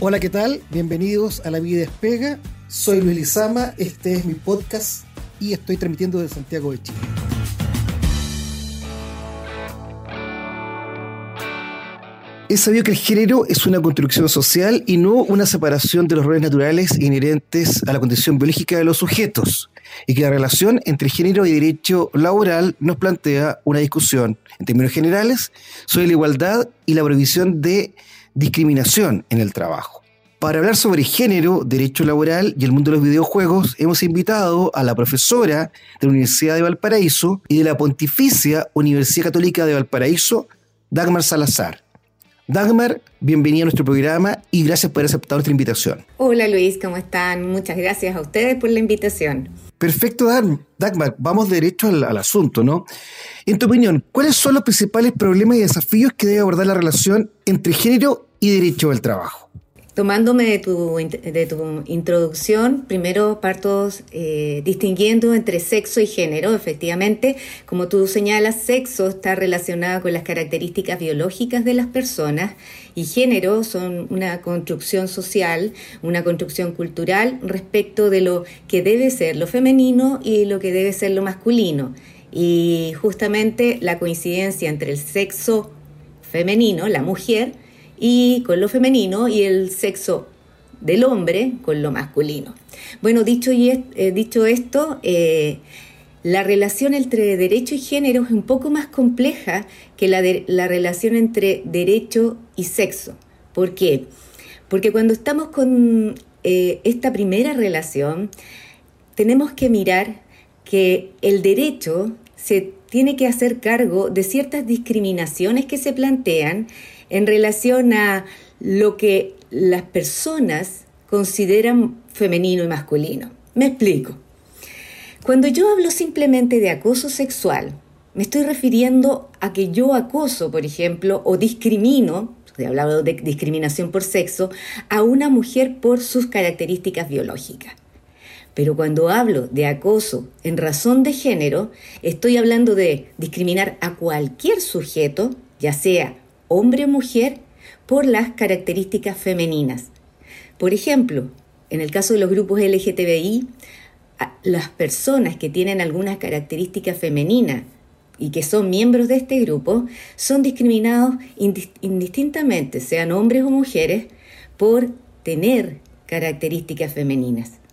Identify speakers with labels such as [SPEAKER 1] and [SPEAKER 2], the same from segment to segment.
[SPEAKER 1] Hola, ¿qué tal? Bienvenidos a La Vida Despega. Soy Luis Lizama, este es mi podcast y estoy transmitiendo desde Santiago de Chile. Es sabido que el género es una construcción social y no una separación de los roles naturales inherentes a la condición biológica de los sujetos, y que la relación entre género y derecho laboral nos plantea una discusión, en términos generales, sobre la igualdad y la prohibición de discriminación en el trabajo. Para hablar sobre género, derecho laboral y el mundo de los videojuegos, hemos invitado a la profesora de la Universidad de Valparaíso y de la Pontificia Universidad Católica de Valparaíso, Dagmar Salazar. Dagmar, bienvenida a nuestro programa y gracias por aceptar nuestra invitación.
[SPEAKER 2] Hola Luis, ¿cómo están? Muchas gracias a ustedes por la invitación.
[SPEAKER 1] Perfecto, Dagmar. Vamos derecho al, al, asunto, ¿no? En tu opinión, ¿cuáles son los principales problemas y desafíos que debe abordar la relación entre género y derecho del trabajo?
[SPEAKER 2] Tomándome de tu, de tu introducción, primero parto eh, distinguiendo entre sexo y género. Efectivamente, como tú señalas, sexo está relacionado con las características biológicas de las personas y género son una construcción social, una construcción cultural respecto de lo que debe ser lo femenino y lo que debe ser lo masculino. Y justamente la coincidencia entre el sexo femenino, la mujer, y con lo femenino y el sexo del hombre con lo masculino. Bueno, dicho, y eh, dicho esto, eh, la relación entre derecho y género es un poco más compleja que la, de, la relación entre derecho y sexo. ¿Por qué? Porque cuando estamos con eh, esta primera relación, tenemos que mirar que el derecho se tiene que hacer cargo de ciertas discriminaciones que se plantean en relación a lo que las personas consideran femenino y masculino. Me explico. Cuando yo hablo simplemente de acoso sexual, me estoy refiriendo a que yo acoso, por ejemplo, o discrimino, he hablado de discriminación por sexo, a una mujer por sus características biológicas. Pero cuando hablo de acoso en razón de género, estoy hablando de discriminar a cualquier sujeto, ya sea hombre o mujer por las características femeninas. Por ejemplo, en el caso de los grupos LGTBI, las personas que tienen algunas características femeninas y que son miembros de este grupo son discriminados indistintamente, sean hombres o mujeres, por tener características femeninas.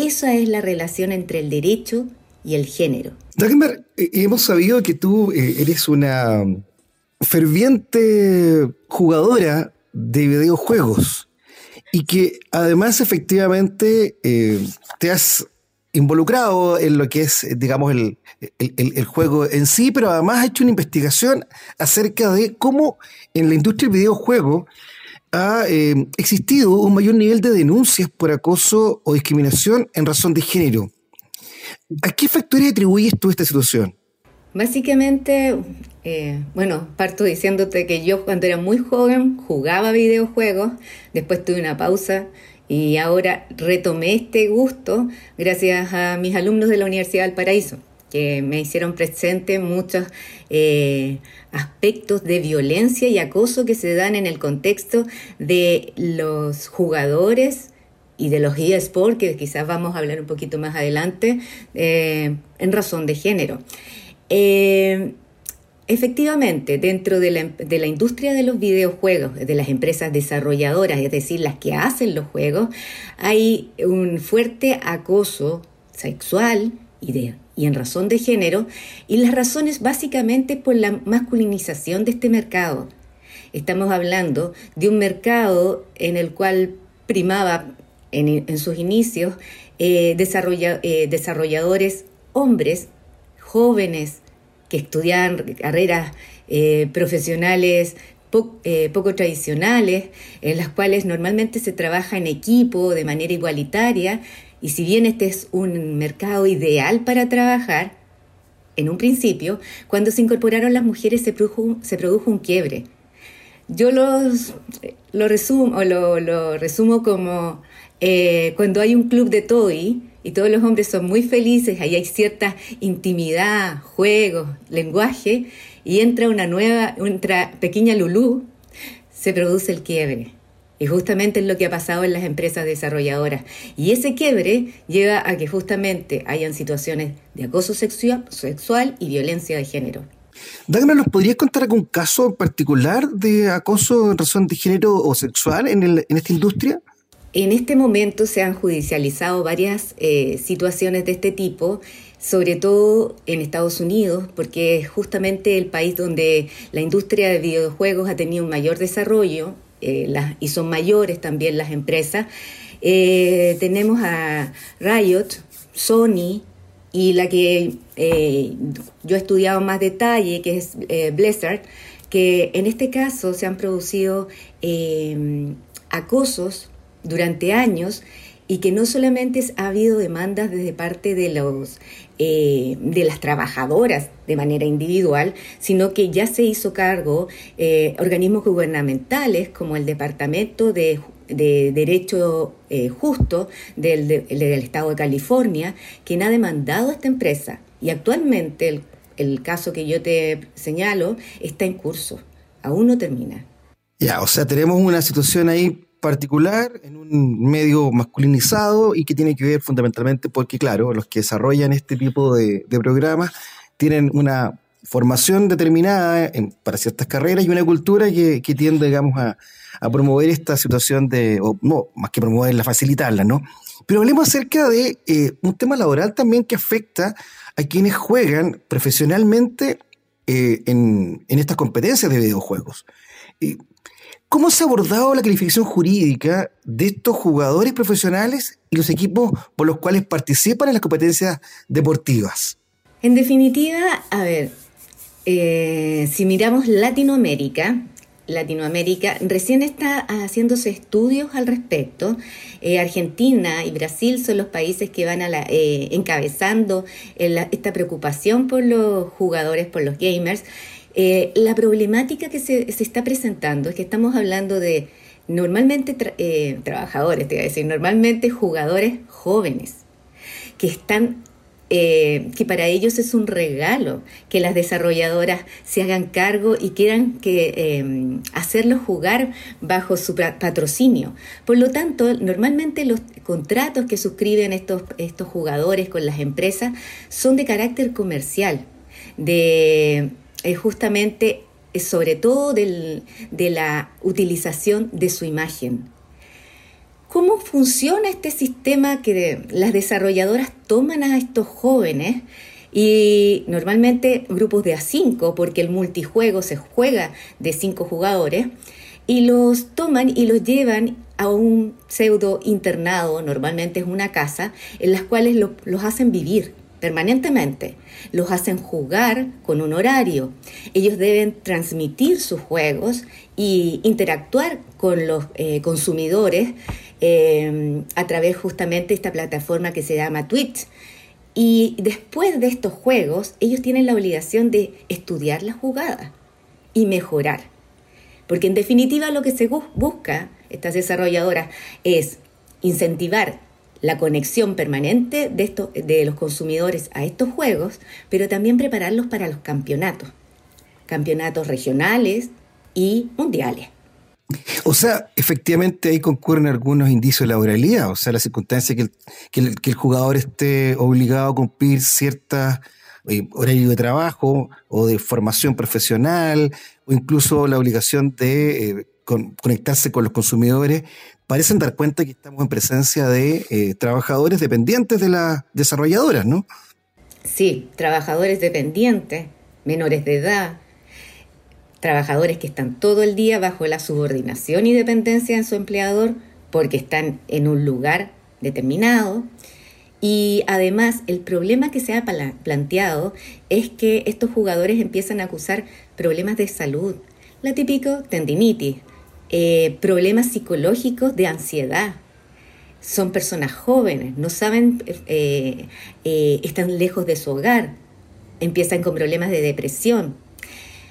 [SPEAKER 2] Esa es la relación entre el derecho y el género.
[SPEAKER 1] Dagmar, eh, hemos sabido que tú eh, eres una ferviente jugadora de videojuegos y que además efectivamente eh, te has involucrado en lo que es, digamos, el, juego en sí, pero además has hecho una investigación acerca de cómo en la industria del videojuego ha eh, existido un mayor nivel de denuncias por acoso o discriminación en razón de género. ¿A qué factores atribuyes tú esta situación?
[SPEAKER 2] Básicamente, eh, bueno, parto diciéndote que yo cuando era muy joven jugaba videojuegos, después tuve una pausa y ahora retomé este gusto gracias a mis alumnos de la Universidad del Paraíso, que me hicieron presente muchos eh, aspectos de violencia y acoso que se dan en el contexto de los jugadores y de los eSports, que quizás vamos a hablar un poquito más adelante, eh, en razón de género. Eh, efectivamente, dentro de la, industria de los videojuegos, de las empresas desarrolladoras, es decir, las que hacen los juegos, hay un fuerte acoso sexual y, de, y en razón de género, y las razones básicamente por la masculinización de este mercado. Estamos hablando de un mercado en el cual primaba en, sus inicios eh, eh, desarrolladores hombres jóvenes que estudian carreras eh, profesionales poco tradicionales, en las cuales normalmente se trabaja en equipo, de manera igualitaria, y si bien este es un mercado ideal para trabajar, en un principio, cuando se incorporaron las mujeres se produjo, se produjo un quiebre. Yo los, lo, resumo, lo, lo resumo como eh, cuando hay un club de toy, y todos los hombres son muy felices, ahí hay cierta intimidad, juegos, lenguaje, y entra una nueva, entra pequeña Lulú, se produce el quiebre. Y justamente es lo que ha pasado en las empresas desarrolladoras. Y ese quiebre lleva a que justamente hayan situaciones de acoso sexual, y violencia de género.
[SPEAKER 1] Dagmar, ¿nos podrías contar algún caso en particular de acoso en razón de género o sexual en, en esta industria?
[SPEAKER 2] En este momento se han judicializado varias eh, situaciones de este tipo, sobre todo en Estados Unidos, porque es justamente el país donde la industria de videojuegos ha tenido un mayor desarrollo eh, y son mayores también las empresas. Eh, tenemos a Riot, Sony y la que yo he estudiado más detalle, que es Blizzard, que en este caso se han producido acosos durante años y que no solamente ha habido demandas desde parte de los eh, de las trabajadoras de manera individual, sino que ya se hizo cargo eh, organismos gubernamentales como el Departamento de, Derecho eh, Justo del, del, Estado de California, quien ha demandado a esta empresa. Y actualmente el, el caso que yo te señalo está en curso, aún no termina.
[SPEAKER 1] Ya, o sea, tenemos una situación ahí particular en un medio masculinizado y que tiene que ver fundamentalmente porque, claro, los que desarrollan este tipo de, programas tienen una formación determinada para ciertas carreras y una cultura que, tiende, digamos, a, promover esta situación de, o no, más que promoverla, facilitarla, ¿no? Pero hablemos acerca de eh, un tema laboral también que afecta a quienes juegan profesionalmente eh, en, en, estas competencias de videojuegos. ¿Cómo se ha abordado la calificación jurídica de estos jugadores profesionales y los equipos por los cuales participan en las competencias deportivas?
[SPEAKER 2] En definitiva, a ver, eh, si miramos Latinoamérica, Latinoamérica recién está haciéndose estudios al respecto. Eh, Argentina y Brasil son los países que van a eh, encabezando esta preocupación por los jugadores, por los gamers. Eh, la problemática que se, está presentando es que estamos hablando de normalmente eh, trabajadores, te voy a decir, normalmente jugadores jóvenes, que están eh, que para ellos es un regalo que las desarrolladoras se hagan cargo y quieran que hacerlos jugar bajo su patrocinio. Por lo tanto, normalmente los contratos que suscriben estos, estos jugadores con las empresas son de carácter comercial, de es justamente sobre todo de la utilización de su imagen. ¿Cómo funciona este sistema que las desarrolladoras toman a estos jóvenes? Y normalmente grupos de a cinco, porque el multijuego se juega de cinco jugadores, y los toman y los llevan a un pseudo internado, normalmente es una casa, en las cuales los hacen vivir permanentemente. Los hacen jugar con un horario. Ellos deben transmitir sus juegos y interactuar con los eh, consumidores eh, a través justamente de esta plataforma que se llama Twitch. Y después de estos juegos, ellos tienen la obligación de estudiar la jugada y mejorar. Porque en definitiva lo que se busca, estas desarrolladoras, es incentivar la conexión permanente de, esto, de los consumidores a estos juegos, pero también prepararlos para los campeonatos, campeonatos regionales y mundiales.
[SPEAKER 1] O sea, efectivamente ahí concurren algunos indicios de laboralidad, o sea, la circunstancia que el, que el jugador esté obligado a cumplir ciertas eh, horarios de trabajo o de formación profesional, o incluso la obligación de eh, conectarse con los consumidores, parecen dar cuenta que estamos en presencia de eh, trabajadores dependientes de las desarrolladoras, ¿no?
[SPEAKER 2] Sí, trabajadores dependientes, menores de edad, trabajadores que están todo el día bajo la subordinación y dependencia de su empleador porque están en un lugar determinado. Y además el problema que se ha planteado es que estos jugadores empiezan a acusar problemas de salud, la típico tendinitis, eh, problemas psicológicos de ansiedad. Son personas jóvenes, no saben, eh, eh, están lejos de su hogar, empiezan con problemas de depresión.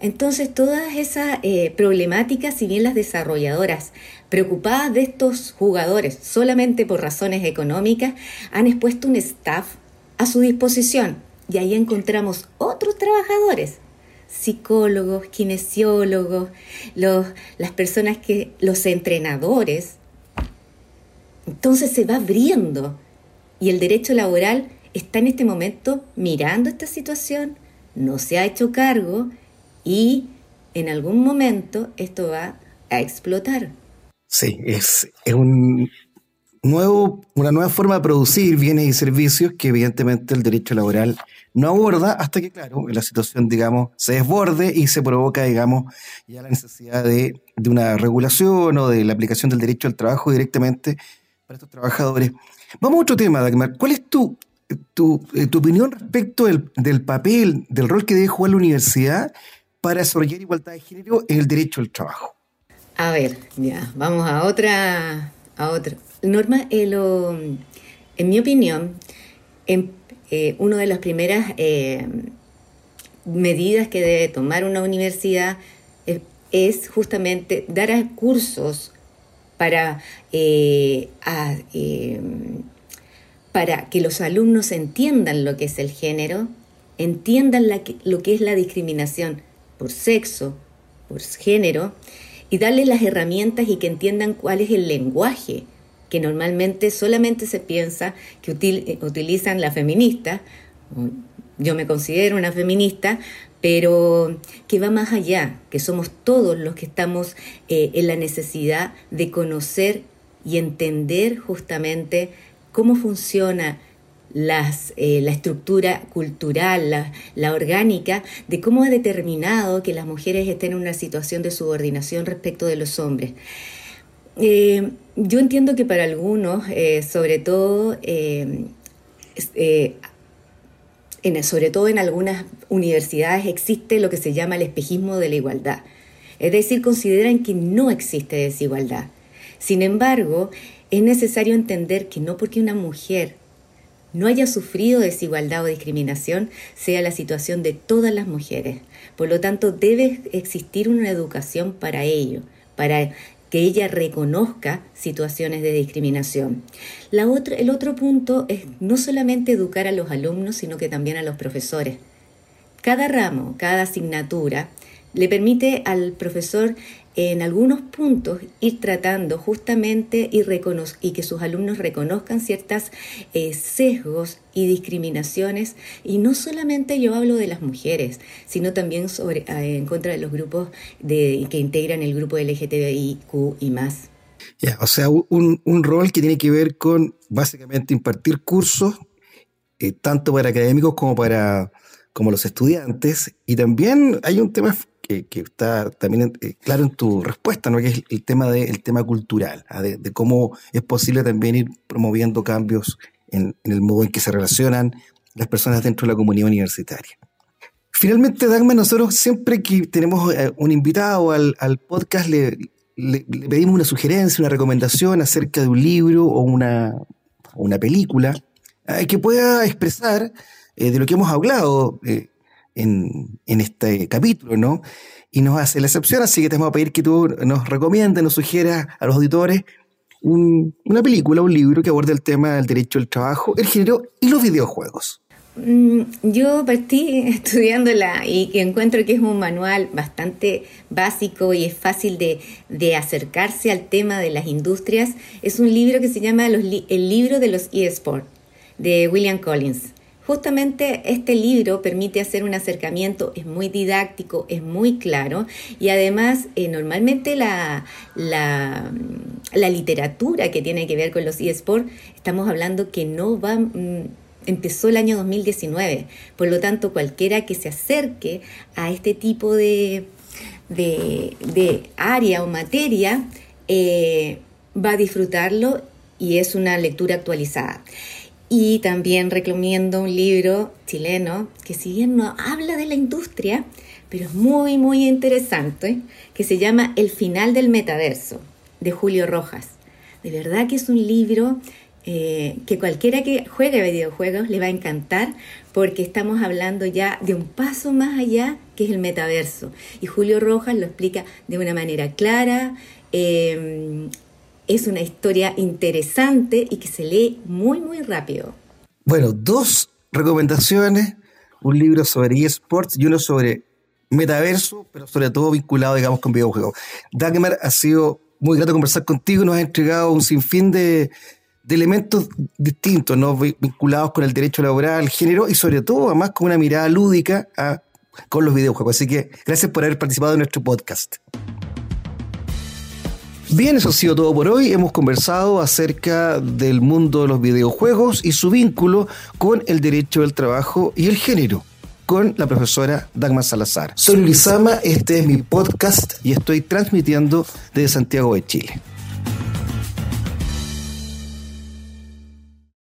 [SPEAKER 2] Entonces, todas esas problemáticas, si bien las desarrolladoras, preocupadas de estos jugadores solamente por razones económicas, han expuesto un staff a su disposición. Y ahí encontramos otros trabajadores psicólogos, kinesiólogos, los, las personas que, los entrenadores. Entonces se va abriendo y el derecho laboral está en este momento mirando esta situación, no se ha hecho cargo y en algún momento esto va a explotar.
[SPEAKER 1] Sí, es, es un una nueva forma de producir bienes y servicios que evidentemente el derecho laboral no aborda hasta que, claro, la situación, digamos, se desborde y se provoca, digamos, ya la necesidad de, de una regulación o de la aplicación del derecho al trabajo directamente para estos trabajadores. Vamos a otro tema, Dagmar. ¿Cuál es tu, tu, eh, tu opinión respecto del, del, papel, del rol que debe jugar la universidad para desarrollar igualdad de género en el derecho al trabajo?
[SPEAKER 2] A ver, ya, vamos a otra, a otra. Norma, eh, en mi opinión, en, eh, una de las primeras eh, medidas que debe tomar una universidad es, justamente dar cursos para, a, para que los alumnos entiendan lo que es el género, entiendan lo que es la discriminación por sexo, por género, y darles las herramientas y que entiendan cuál es el lenguaje que normalmente solamente se piensa que utilizan las feministas. Yo me considero una feminista, pero que va más allá, que somos todos los que estamos eh, en la necesidad de conocer y entender justamente cómo funciona las, eh, la estructura cultural, la, la, orgánica, de cómo ha determinado que las mujeres estén en una situación de subordinación respecto de los hombres. Eh, yo entiendo que para algunos, eh, sobre todo, en, sobre todo en algunas universidades, existe lo que se llama el espejismo de la igualdad. Es decir, consideran que no existe desigualdad. Sin embargo, es necesario entender que no porque una mujer no haya sufrido desigualdad o discriminación sea la situación de todas las mujeres. Por lo tanto, debe existir una educación para ello, para que ella reconozca situaciones de discriminación. La otra, el otro punto es no solamente educar a los alumnos, sino que también a los profesores. Cada ramo, cada asignatura, le permite al profesor en algunos puntos ir tratando justamente y, y que sus alumnos reconozcan ciertas eh, sesgos y discriminaciones. Y no solamente yo hablo de las mujeres, sino también sobre, eh, en contra de los grupos de, que integran el grupo LGTBIQ y más.
[SPEAKER 1] Ya, o sea, un, un, rol que tiene que ver con básicamente impartir cursos, eh, tanto para académicos como para como los estudiantes. Y también hay un tema que, está también eh, claro en tu respuesta, ¿no? que es el tema, de, tema cultural, ¿ah? de, cómo es posible también ir promoviendo cambios en, el modo en que se relacionan las personas dentro de la comunidad universitaria. Finalmente, Dagmar, nosotros siempre que tenemos eh, un invitado al, podcast le, pedimos una sugerencia, una recomendación acerca de un libro o una, una película eh, que pueda expresar de lo que hemos hablado en, este capítulo, ¿no? Y nos hace la excepción, así que te vamos a pedir que tú nos recomiendes, nos sugieras a los auditores una película, un libro que aborde el tema del derecho al trabajo, el género y los videojuegos.
[SPEAKER 2] Mm, yo partí estudiándola y encuentro que es un manual bastante básico y es fácil de, de acercarse al tema de las industrias. Es un libro que se llama El libro de los eSports de William Collins. Justamente este libro permite hacer un acercamiento, es muy didáctico, es muy claro y además eh, normalmente la, la, literatura que tiene que ver con los eSports, estamos hablando que no va... Mm, empezó el año 2019, por lo tanto cualquiera que se acerque a este tipo de, de, área o materia eh, va a disfrutarlo y es una lectura actualizada. Y también recomiendo un libro chileno que si bien no habla de la industria, pero es muy, muy interesante, que se llama El final del metaverso, de Julio Rojas. De verdad que es un libro eh, que cualquiera que juegue videojuegos le va a encantar porque estamos hablando ya de un paso más allá que es el metaverso. Y Julio Rojas lo explica de una manera clara, eh, es una historia interesante y que se lee muy, muy rápido.
[SPEAKER 1] Bueno, dos recomendaciones, un libro sobre eSports y uno sobre metaverso, pero sobre todo vinculado, digamos, con videojuegos. Dagmar, ha sido muy grato conversar contigo, nos ha entregado un sinfín de, de elementos distintos, ¿no? vinculados con el derecho laboral, género y sobre todo, además, con una mirada lúdica a, con los videojuegos. Así que gracias por haber participado en nuestro podcast. Bien, eso ha sido todo por hoy. Hemos conversado acerca del mundo de los videojuegos y su vínculo con el derecho del trabajo y el género con la profesora Dagmar Salazar. Soy Luis este es mi podcast y estoy transmitiendo desde Santiago de Chile.